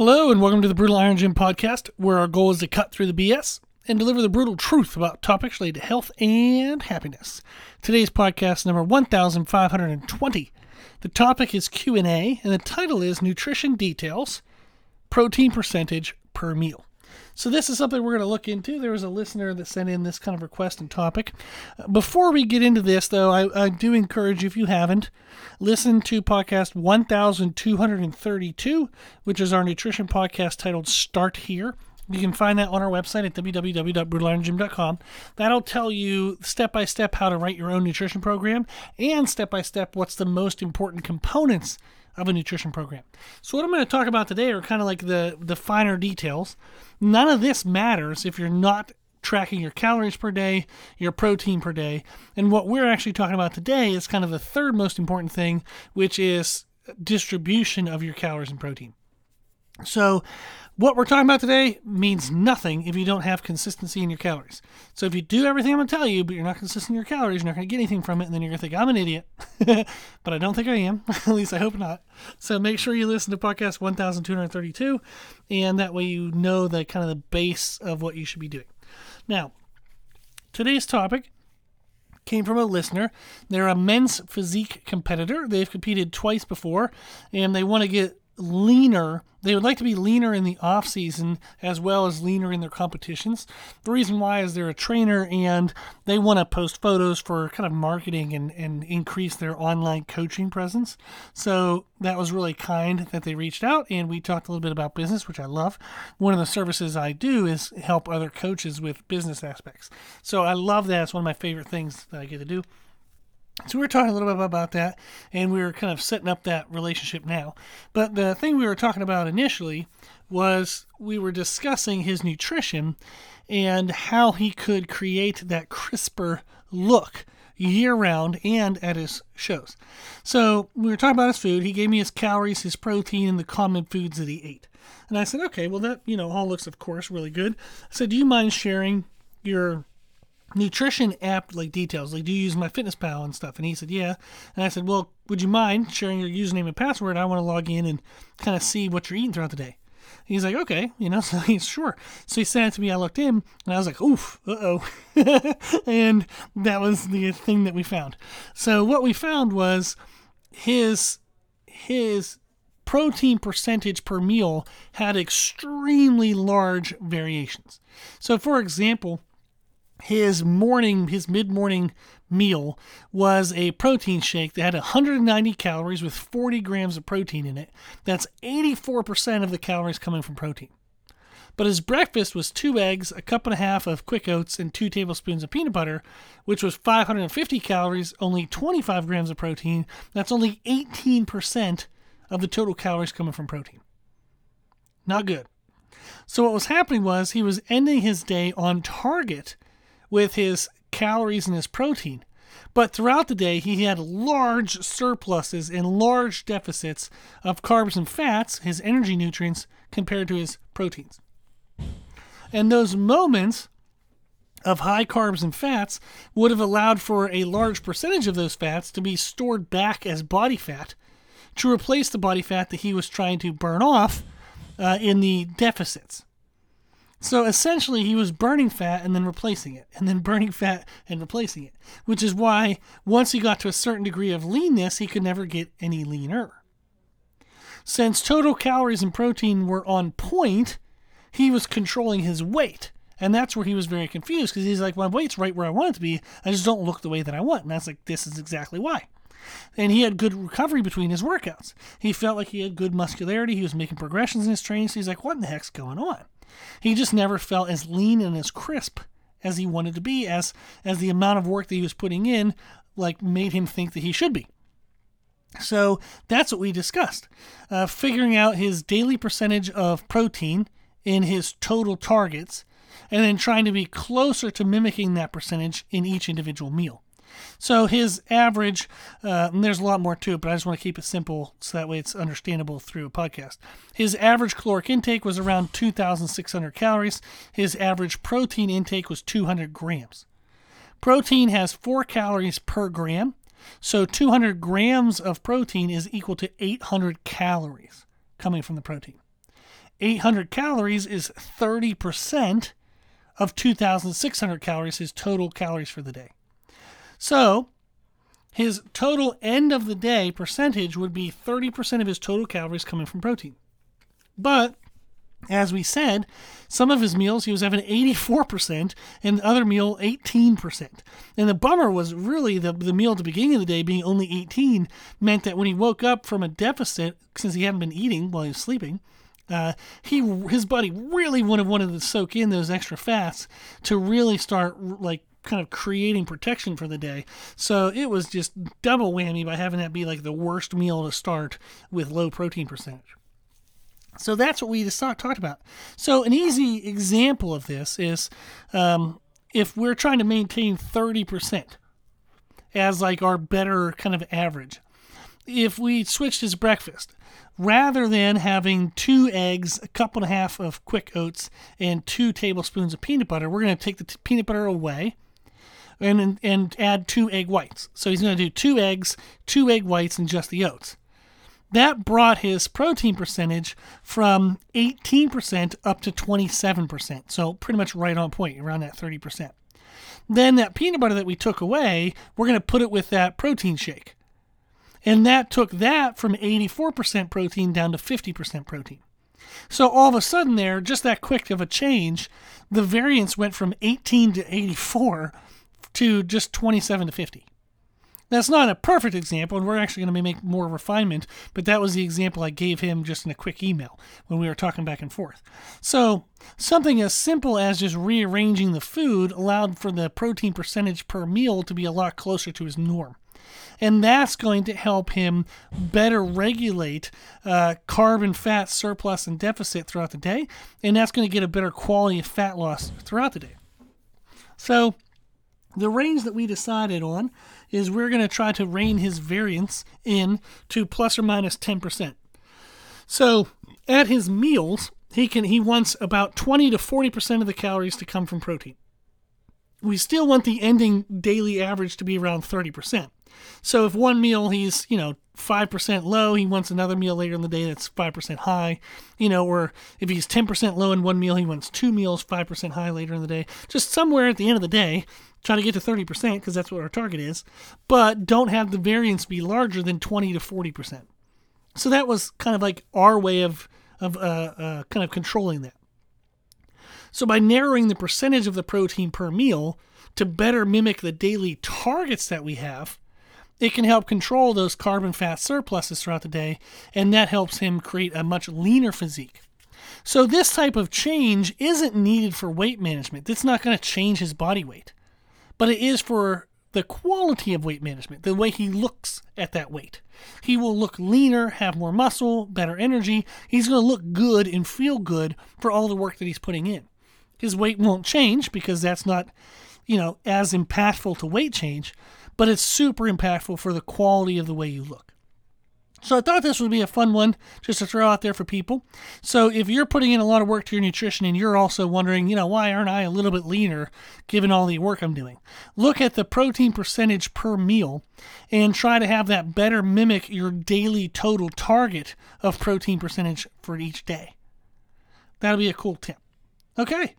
Hello, and welcome to the Brutal Iron Gym podcast, where our goal is to cut through the BS and deliver the brutal truth about topics related to health and happiness. Today's podcast number 1520. The topic is Q&A, and the title is Nutrition Details, Protein Percentage per Meal. So this is something we're going to look into. There was a listener that sent in this kind of request and topic. Uh, before we get into this, though, I, I do encourage you, if you haven't, listen to podcast 1232, which is our nutrition podcast titled Start Here. You can find that on our website at www.brutaliron.gym.com. That'll tell you step by step how to write your own nutrition program and step by step what's the most important components of a nutrition program. So what I'm going to talk about today are kind of like the the finer details. None of this matters if you're not tracking your calories per day, your protein per day. And what we're actually talking about today is kind of the third most important thing, which is distribution of your calories and protein. So, what we're talking about today means nothing if you don't have consistency in your calories. So, if you do everything I'm going to tell you, but you're not consistent in your calories, you're not going to get anything from it, and then you're going to think, I'm an idiot. but I don't think I am. At least I hope not. So, make sure you listen to podcast 1232, and that way you know the kind of the base of what you should be doing. Now, today's topic came from a listener. They're a men's physique competitor. They've competed twice before, and they want to get leaner. They would like to be leaner in the off season as well as leaner in their competitions. The reason why is they're a trainer and they want to post photos for kind of marketing and, and increase their online coaching presence. So that was really kind that they reached out and we talked a little bit about business, which I love. One of the services I do is help other coaches with business aspects. So I love that. It's one of my favorite things that I get to do. So we were talking a little bit about that, and we were kind of setting up that relationship now. But the thing we were talking about initially was we were discussing his nutrition and how he could create that crisper look year round and at his shows. So we were talking about his food. He gave me his calories, his protein, and the common foods that he ate. And I said, okay, well, that, you know, all looks, of course, really good. I said, do you mind sharing your nutrition app like details like do you use MyFitnessPal and stuff? And he said yeah. And i said well would you mind sharing your username and password? I want to log in and kind of see what you're eating throughout the day. He's like okay you know so he's sure. So he sent it to me i looked in and i was like oof uh-oh. And that was the thing that we found. So what we found was his his protein percentage per meal had extremely large variations. So for example his morning, his mid morning meal was a protein shake that had 190 calories with 40 grams of protein in it. That's 84% of the calories coming from protein. But his breakfast was two eggs, a cup and a half of quick oats, and two tablespoons of peanut butter, which was 550 calories, only 25 grams of protein. That's only 18% of the total calories coming from protein. Not good. So, what was happening was he was ending his day on target with his calories and his protein. But throughout the day, he had large surpluses and large deficits of carbs and fats, his energy nutrients, compared to his proteins. And those moments of high carbs and fats would have allowed for a large percentage of those fats to be stored back as body fat to replace the body fat that he was trying to burn off uh, in the deficits. So essentially, he was burning fat and then replacing it, and then burning fat and replacing it, which is why once he got to a certain degree of leanness, he could never get any leaner. Since total calories and protein were on point, he was controlling his weight. And that's where he was very confused because he's like, my weight's right where I want it to be. I just don't look the way that I want. And that's like, this is exactly why. And he had good recovery between his workouts. He felt like he had good muscularity. He was making progressions in his training. So he's like, what in the heck's going on? He just never felt as lean and as crisp as he wanted to be, as as the amount of work that he was putting in, like made him think that he should be. So that's what we discussed. Uh, figuring out his daily percentage of protein in his total targets, and then trying to be closer to mimicking that percentage in each individual meal. So his average, uh, and there's a lot more to it, but I just want to keep it simple so that way it's understandable through a podcast. His average caloric intake was around 2,600 calories. His average protein intake was 200 grams. Protein has 4 calories per gram, so 200 grams of protein is equal to 800 calories coming from the protein. 800 calories is 30% of 2,600 calories, his total calories for the day. So his total end of the day percentage would be 30% of his total calories coming from protein. But as we said, some of his meals he was having 84% and the other meal 18%. And the bummer was really the, the meal at the beginning of the day being only 18 meant that when he woke up from a deficit, since he hadn't been eating while he was sleeping, uh, he his body really would have wanted to soak in those extra fats to really start like kind of creating protection for the day. So it was just double whammy by having that be like the worst meal to start with low protein percentage. So that's what we just talked about. So an easy example of this is um, if we're trying to maintain 30% as like our better kind of average. If we switched his breakfast, rather than having two eggs, a cup and a half of quick oats, and two tablespoons of peanut butter, we're going to take the t- peanut butter away and and add two egg whites. So he's going to do two eggs, two egg whites, and just the oats. That brought his protein percentage from 18% up to 27%. So pretty much right on point, around that 30%. Then that peanut butter that we took away, we're going to put it with that protein shake. And that took that from 84% protein down to 50% protein. So all of a sudden, there, just that quick of a change, the variance went from 18 to 84 to just 27 to 50. That's not a perfect example, and we're actually going to make more refinement, but that was the example I gave him just in a quick email when we were talking back and forth. So, something as simple as just rearranging the food allowed for the protein percentage per meal to be a lot closer to his norm. And that's going to help him better regulate uh, fat surplus and deficit throughout the day, and that's going to get a better quality of fat loss throughout the day. So, the range that we decided on is we're going to try to rein his variance in to plus or minus 10%. So at his meals, he can he wants about 20 to 40% of the calories to come from protein. We still want the ending daily average to be around 30%. So if one meal he's, you know, 5% low, he wants another meal later in the day that's 5% high, you know, or if he's 10% low in one meal, he wants two meals 5% high later in the day. Just somewhere at the end of the day, try to get to 30% because that's what our target is, but don't have the variance be larger than 20 to 40%. So that was kind of like our way of, of uh, uh, kind of controlling that. So by narrowing the percentage of the protein per meal to better mimic the daily targets that we have, it can help control those carbon fat surpluses throughout the day, and that helps him create a much leaner physique. So, this type of change isn't needed for weight management. It's not going to change his body weight but it is for the quality of weight management, the way he looks at that weight. He will look leaner, have more muscle, better energy. He's going to look good and feel good for all the work that he's putting in. His weight won't change because that's not, you know, as impactful to weight change, but it's super impactful for the quality of the way you look. So I thought this would be a fun one just to throw out there for people. So if you're putting in a lot of work to your nutrition and you're also wondering, you know, why aren't I a little bit leaner given all the work I'm doing? Look at the protein percentage per meal and try to have that better mimic your daily total target of protein percentage for each day. That'll be a cool tip. Okay.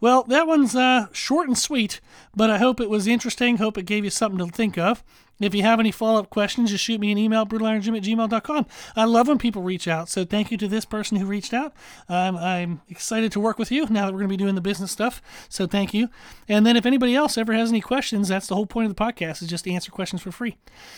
Well, that one's uh, short and sweet, but I hope it was interesting. Hope it gave you something to think of. If you have any follow up questions, just shoot me an email, brutalirongym at gmail.com. I love when people reach out, so thank you to this person who reached out. Um, I'm excited to work with you now that we're going to be doing the business stuff, so thank you. And then if anybody else ever has any questions, that's the whole point of the podcast is just to answer questions for free.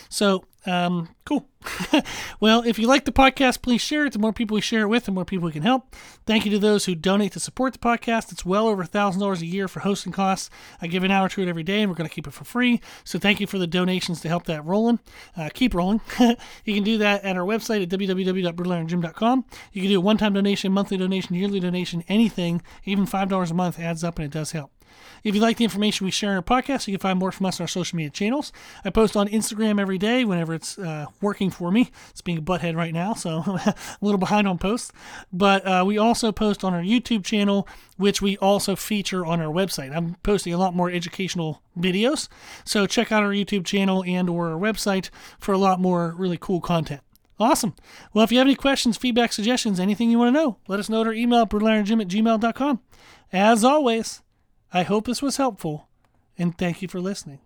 So, um, cool. well, if you like the podcast, please share it. The more people we share it with, the more people we can help. Thank you to those who donate to support the podcast. It's well over $1,000 a year for hosting costs. I give an hour to it every day, and we're going to keep it for free. So thank you for the donations to help that rolling. Uh, keep rolling. you can do that at our website at www.brutalirongym.com. You can do a one-time donation, monthly donation, yearly donation, anything. Even $5 a month adds up, and it does help. If you like the information we share in our podcast, you can find more from us on our social media channels. I post on Instagram every day whenever it's uh, working for me. It's being a butthead right now, so I'm a little behind on posts. But uh, we also post on our YouTube channel, which we also feature on our website. I'm posting a lot more educational videos, so check out our YouTube channel and or our website for a lot more really cool content. Awesome. Well, if you have any questions, feedback, suggestions, anything you want to know, let us know at our email at brutalirongym at gmail.com. As always, I hope this was helpful, and thank you for listening.